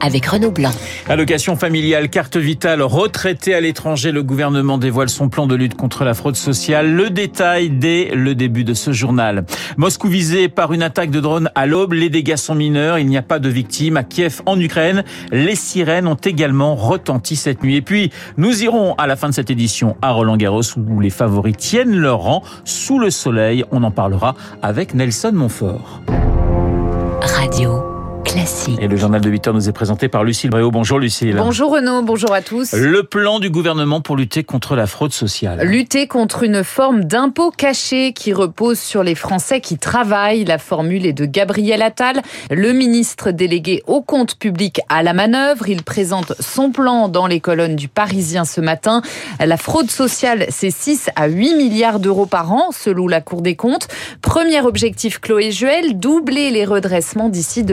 avec Renaud Blanc. Allocation familiale, carte vitale, retraité à l'étranger, le gouvernement dévoile son plan de lutte contre la fraude sociale. Le détail dès le début de ce journal. Moscou visé par une attaque de drone à l'aube, les dégâts sont mineurs, il n'y a pas de victimes. À Kiev, en Ukraine, les sirènes ont également retenti cette nuit. Et puis, nous irons à la fin de cette édition à Roland Garros où les favoris tiennent leur rang sous le soleil. On en parlera avec Nelson Montfort. Radio. Classique. Et le journal de 8 heures nous est présenté par Lucille Bréau. Bonjour Lucille. Bonjour Renaud, bonjour à tous. Le plan du gouvernement pour lutter contre la fraude sociale. Lutter contre une forme d'impôt caché qui repose sur les Français qui travaillent. La formule est de Gabriel Attal, le ministre délégué au compte public à la manœuvre. Il présente son plan dans les colonnes du Parisien ce matin. La fraude sociale, c'est 6 à 8 milliards d'euros par an, selon la Cour des comptes. Premier objectif, Chloé Juel, doubler les redressements d'ici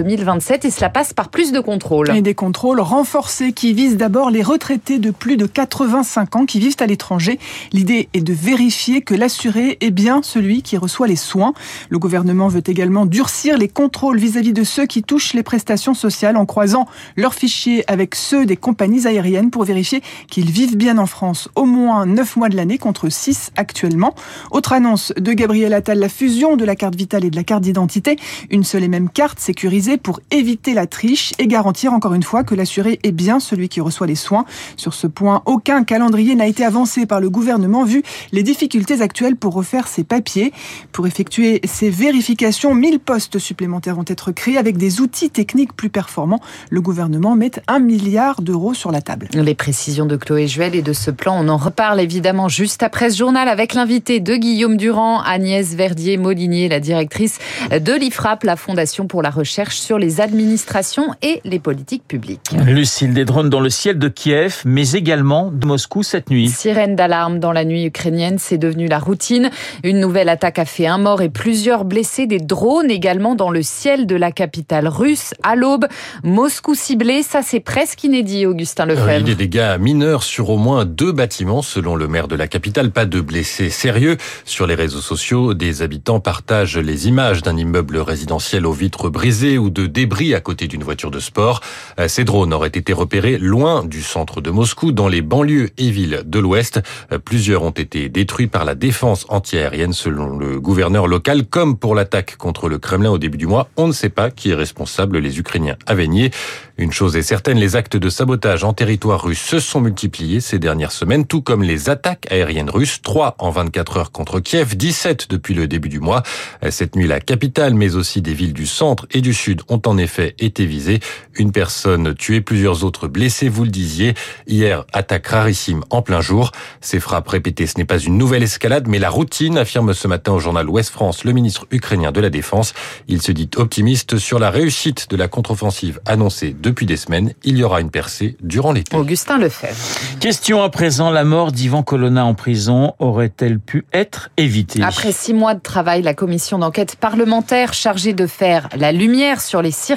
2027 et cela passe par plus de contrôles. Et des contrôles renforcés qui visent d'abord les retraités de plus de 85 ans qui vivent à l'étranger. L'idée est de vérifier que l'assuré est bien celui qui reçoit les soins. Le gouvernement veut également durcir les contrôles vis-à-vis de ceux qui touchent les prestations sociales en croisant leurs fichiers avec ceux des compagnies aériennes pour vérifier qu'ils vivent bien en France au moins 9 mois de l'année contre 6 actuellement. Autre annonce de Gabriel Attal, la fusion de la carte vitale et de la carte d'identité. Une seule et même carte sécurisée pour éviter la triche et garantir encore une fois que l'assuré est bien celui qui reçoit les soins. Sur ce point, aucun calendrier n'a été avancé par le gouvernement vu les difficultés actuelles pour refaire ses papiers. Pour effectuer ces vérifications, 1000 postes supplémentaires vont être créés avec des outils techniques plus performants. Le gouvernement met un milliard d'euros sur la table. Les précisions de Chloé Juel et de ce plan, on en reparle évidemment juste après ce journal avec l'invité de Guillaume Durand, Agnès Verdier-Molinier, la directrice de l'IFRAP, la Fondation pour la recherche sur les administrations et les politiques publiques. Lucille, des drones dans le ciel de Kiev, mais également de Moscou cette nuit. Sirène d'alarme dans la nuit ukrainienne, c'est devenu la routine. Une nouvelle attaque a fait un mort et plusieurs blessés. Des drones également dans le ciel de la capitale russe à l'aube. Moscou ciblé, ça c'est presque inédit, Augustin Lefebvre. Oui, des dégâts mineurs sur au moins deux bâtiments, selon le maire de la capitale. Pas de blessés sérieux. Sur les réseaux sociaux, des habitants partagent les images d'un immeuble résidentiel aux vitres brisées ou de débris à côté d'une voiture de sport. Ces drones auraient été repérés loin du centre de Moscou, dans les banlieues et villes de l'Ouest. Plusieurs ont été détruits par la défense antiaérienne, selon le gouverneur local. Comme pour l'attaque contre le Kremlin au début du mois, on ne sait pas qui est responsable. Les Ukrainiens avaient nié. Une chose est certaine, les actes de sabotage en territoire russe se sont multipliés ces dernières semaines, tout comme les attaques aériennes russes. 3 en 24 heures contre Kiev, 17 depuis le début du mois. Cette nuit, la capitale, mais aussi des villes du centre et du sud ont en effet été visées. Une personne tuée, plusieurs autres blessés, vous le disiez. Hier, attaque rarissime en plein jour. Ces frappes répétées, ce n'est pas une nouvelle escalade, mais la routine, affirme ce matin au journal Ouest France le ministre ukrainien de la Défense. Il se dit optimiste sur la réussite de la contre-offensive annoncée depuis des semaines. Il y aura une percée durant l'été. Augustin Lefebvre. Question à présent, la mort d'Ivan Colonna en prison aurait-elle pu être évitée? Après six mois de travail, la commission d'enquête parlementaire chargée de faire la lumière sur les circonstances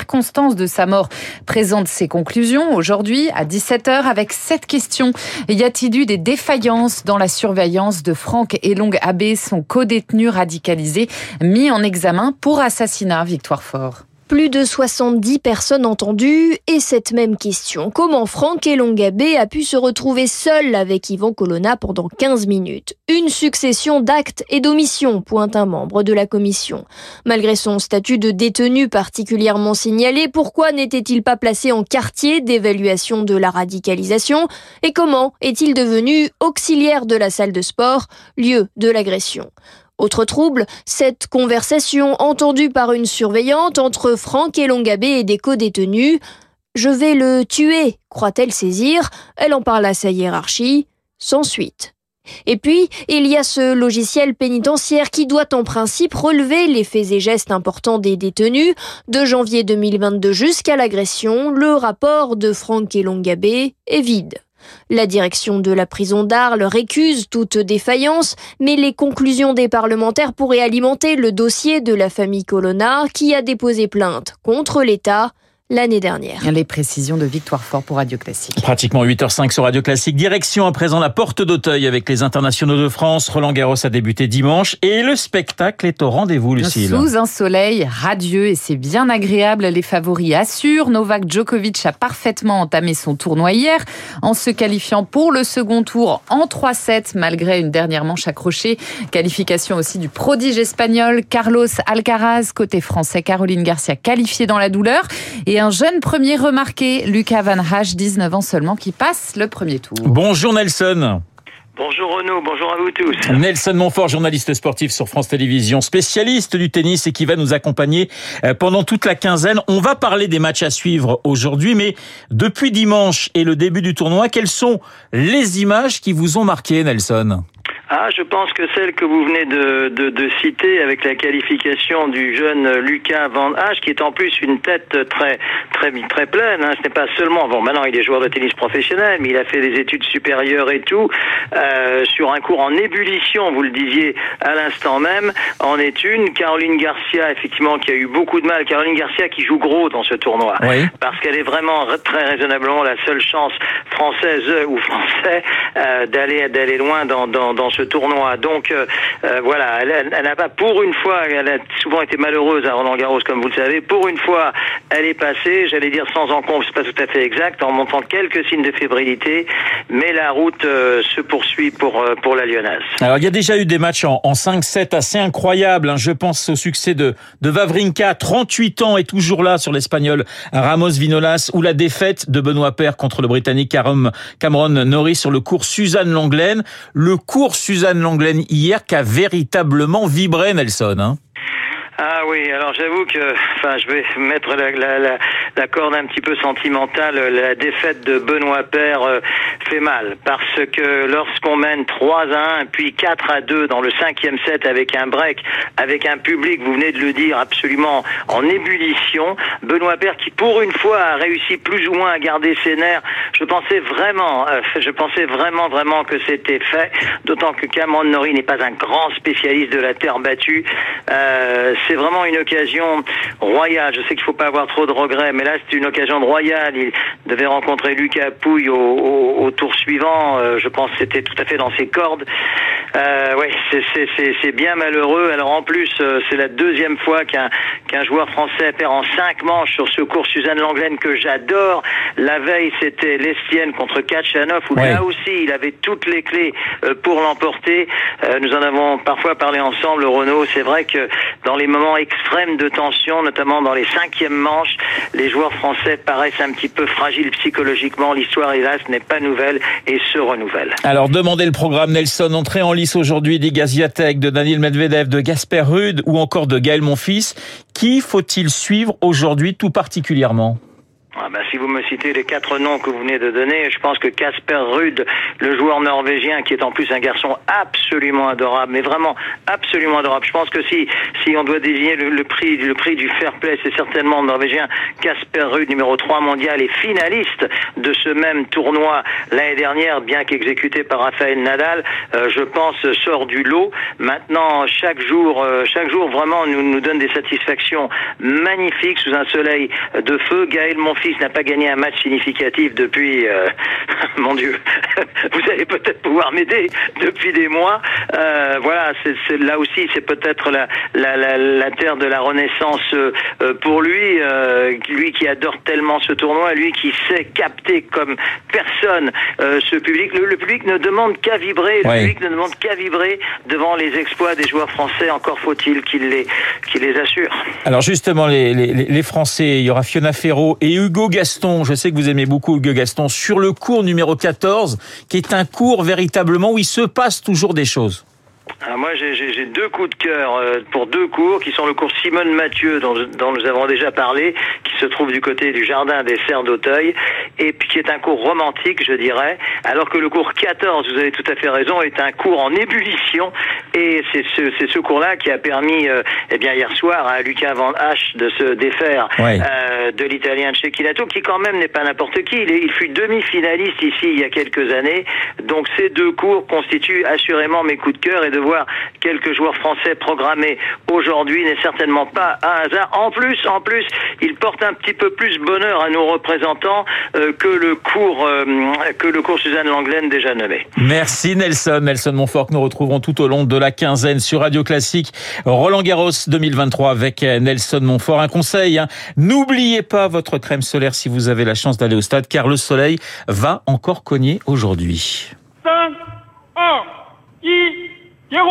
de sa mort présente ses conclusions aujourd'hui à 17h avec cette question. Y a-t-il eu des défaillances dans la surveillance de Franck Elong Abbé, son co-détenu radicalisé, mis en examen pour assassinat, Victoire Fort plus de 70 personnes entendues et cette même question. Comment Franck Elongabé a pu se retrouver seul avec Yvan Colonna pendant 15 minutes? Une succession d'actes et d'omissions, pointe un membre de la commission. Malgré son statut de détenu particulièrement signalé, pourquoi n'était-il pas placé en quartier d'évaluation de la radicalisation? Et comment est-il devenu auxiliaire de la salle de sport, lieu de l'agression? Autre trouble, cette conversation entendue par une surveillante entre Franck et Longabé et des co-détenus. Je vais le tuer, croit-elle saisir. Elle en parle à sa hiérarchie, sans suite. Et puis, il y a ce logiciel pénitentiaire qui doit en principe relever les faits et gestes importants des détenus. De janvier 2022 jusqu'à l'agression, le rapport de Franck et Longabé est vide. La direction de la prison d'Arles récuse toute défaillance, mais les conclusions des parlementaires pourraient alimenter le dossier de la famille Colonna qui a déposé plainte contre l'État l'année dernière. Les précisions de Victoire Fort pour Radio Classique. Pratiquement 8h05 sur Radio Classique. Direction à présent la porte d'Auteuil avec les internationaux de France. Roland Garros a débuté dimanche et le spectacle est au rendez-vous, Lucille. Sous un soleil radieux et c'est bien agréable, les favoris assurent. Novak Djokovic a parfaitement entamé son tournoi hier en se qualifiant pour le second tour en 3-7 malgré une dernière manche accrochée. Qualification aussi du prodige espagnol Carlos Alcaraz, côté français Caroline Garcia qualifiée dans la douleur et un jeune premier remarqué, Lucas Van Hache, 19 ans seulement, qui passe le premier tour. Bonjour Nelson. Bonjour Renaud, bonjour à vous tous. Nelson Montfort, journaliste sportif sur France Télévisions, spécialiste du tennis et qui va nous accompagner euh, pendant toute la quinzaine. On va parler des matchs à suivre aujourd'hui, mais depuis dimanche et le début du tournoi, quelles sont les images qui vous ont marqué, Nelson? Ah, je pense que celle que vous venez de, de, de, citer avec la qualification du jeune Lucas Van Hache, qui est en plus une tête très très très pleine. Hein. Ce n'est pas seulement bon. Maintenant, il est joueur de tennis professionnel, mais il a fait des études supérieures et tout euh, sur un cours en ébullition. Vous le disiez à l'instant même, en est une. Caroline Garcia, effectivement, qui a eu beaucoup de mal. Caroline Garcia qui joue gros dans ce tournoi, oui. parce qu'elle est vraiment très raisonnablement la seule chance française ou français euh, d'aller d'aller loin dans dans, dans ce tournoi. Donc euh, euh, voilà, elle, n'a pas pour une fois, elle a souvent été malheureuse à Roland Garros, comme vous le savez. Pour une fois, elle est passée, j'allais dire sans encombre, c'est pas tout à fait exact, en montrant quelques signes de fébrilité, mais la route euh, se poursuit pour pour la Lyonnaise. Alors il y a déjà eu des matchs en, en 5-7 assez incroyables. Hein. Je pense au succès de de Vavrinka, 38 ans et toujours là sur l'espagnol Ramos Vinolas, ou la défaite de Benoît Paire contre le Britannique Cameron Norris sur le cours Suzanne Langlaine. Le cours Suzanne Langlaine hier qui a véritablement vibré Nelson. Hein. Ah oui, alors j'avoue que, enfin, je vais mettre la, la, la, corde un petit peu sentimentale. La défaite de Benoît Père euh, fait mal parce que lorsqu'on mène 3 à 1 puis 4 à 2 dans le cinquième set avec un break, avec un public, vous venez de le dire, absolument en ébullition, Benoît Père qui pour une fois a réussi plus ou moins à garder ses nerfs. Je pensais vraiment, euh, je pensais vraiment vraiment que c'était fait. D'autant que Cameron Norrie n'est pas un grand spécialiste de la terre battue. Euh, c'est vraiment une occasion royale. Je sais qu'il ne faut pas avoir trop de regrets, mais là c'est une occasion royale. Il devait rencontrer Lucas Pouille au, au, au tour suivant. Euh, je pense que c'était tout à fait dans ses cordes. Euh, ouais, c'est bien malheureux. Alors en plus, euh, c'est la deuxième fois qu'un qu'un joueur français perd en cinq manches sur ce cours Suzanne Langlaine que j'adore. La veille, c'était l'Estienne contre Kachanov où Ouais. là aussi il avait toutes les clés euh, pour l'emporter. Nous en avons parfois parlé ensemble, Renaud. C'est vrai que dans les moments extrêmes de tension, notamment dans les cinquièmes manches, les joueurs français paraissent un petit peu fragiles psychologiquement. L'histoire, hélas, n'est pas nouvelle et se renouvelle. Alors, demandez le programme Nelson. Entrée en lice aujourd'hui des Gaziatek, de Daniel Medvedev, de Gasper Rude ou encore de Gaël Monfils. Qui faut-il suivre aujourd'hui tout particulièrement? Ah bah, si vous me citez les quatre noms que vous venez de donner, je pense que Casper Ruud, le joueur norvégien, qui est en plus un garçon absolument adorable, mais vraiment absolument adorable. Je pense que si si on doit désigner le, prix le prix du fair play, c'est certainement le norvégien Casper Ruud, numéro 3 mondial et finaliste de ce même tournoi l'année dernière, bien qu'exécuté par Rafael Nadal, euh, je pense sort du lot. Maintenant, chaque jour, euh, chaque jour vraiment nous nous donne des satisfactions magnifiques sous un soleil de feu. Gaël, mon n'a pas gagné un match significatif depuis, euh, mon Dieu, vous allez peut-être pouvoir m'aider depuis des mois. Euh, voilà, là aussi, c'est peut-être la, la, la, la terre de la renaissance euh, pour lui, lui qui adore tellement ce tournoi, lui qui sait capter comme personne ce public. Le, le public ne demande qu'à vibrer, le Ouais. public ne demande qu'à vibrer devant les exploits des joueurs français. Encore faut-il qu'il les, assure. Alors justement, les, les, les Français, il y aura Fiona Ferro et Hugo Gaston. Je sais que vous aimez beaucoup Hugo Gaston sur le cours numéro 14, qui est un cours véritablement où il se passe toujours des choses. Alors moi, j'ai- deux coups de cœur euh, pour deux cours qui sont le cours Simone Mathieu dont, dont nous avons déjà parlé, qui se trouve du côté du jardin des Serres d'Auteuil, et puis qui est un cours romantique, je dirais, alors que le cours 14, vous avez tout à fait raison, est un cours en ébullition Et c'est ce, cours-là qui a permis, euh, eh bien, hier soir à Lucas Van H de se défaire Ouais. euh, de l'Italien Cecchinato, qui quand même n'est pas n'importe qui. Il, est- il fut demi-finaliste ici il y a quelques années. Donc ces deux cours constituent assurément mes coups de cœur et de de voir quelques joueurs français programmés aujourd'hui n'est certainement pas un hasard. En plus, en plus, il porte un petit peu plus bonheur à nos représentants euh, que le cours euh, que le cours Suzanne Langlaine déjà nommé. Merci Nelson, Nelson Montfort que nous retrouverons tout au long de la quinzaine sur Radio Classique Roland Garros 2023 avec euh, Nelson Montfort. Un conseil, hein. n'oubliez pas votre crème solaire si vous avez la chance d'aller au stade car le soleil va encore cogner aujourd'hui. 5, 1, 10. 点火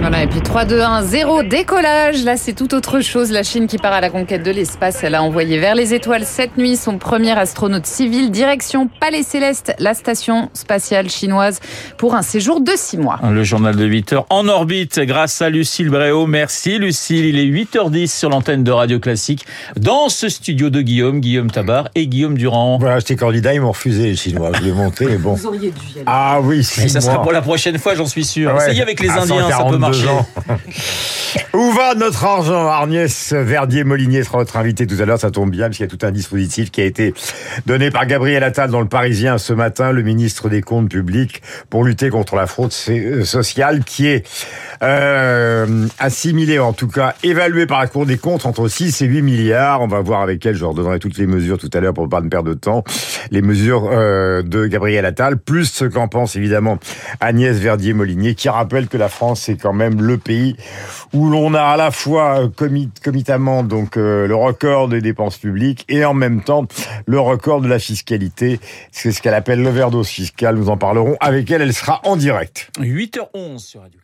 Voilà, et puis 3, 2, 1, 0, décollage. Là, c'est tout autre chose. La Chine qui part à la conquête de l'espace. Elle a envoyé vers les étoiles cette nuit son premier astronaute civil. Direction Palais Céleste, la station spatiale chinoise, pour un séjour de 6 mois. Le journal de 8 heures en orbite grâce à Lucille Bréau. Merci Lucille. Il est 8h10 sur l'antenne de Radio Classique dans ce studio de Guillaume, Guillaume Tabar et Guillaume Durand. Voilà, j'étais candidat, ils m'ont refusé les Chinois. Je l'ai monté, mais bon. auriez dû y aller. Ah oui, Et six ça sera pour la prochaine fois, j'en suis sûr. Ouais, Essayez avec les à Indiens, ça peut 142 marcher. Où va notre argent Agnès Verdier-Molinier sera notre invité tout à l'heure, ça tombe bien, parce qu'il y a tout un dispositif qui a été donné par Gabriel Attal dans le Parisien ce matin, le ministre des Comptes publics, pour lutter contre la fraude sé- sociale, qui est euh, assimilée, en tout cas évaluée par la Cour des comptes entre 6 et 8 milliards. On va voir avec elle, je leur donnerai toutes les mesures tout à l'heure pour pas me perdre de temps, les mesures euh, de Gabriel Attal, plus ce qu'en pense évidemment Agnès Verdier-Molinier, qui rappelle que la France est quand même le pays où l'on a à la fois euh, commis, commitamment donc euh, le record des dépenses publiques et en même temps le record de la fiscalité. C'est ce qu'elle appelle l'overdose fiscale. Nous en parlerons avec elle. Elle sera en direct. 8h11 sur Radio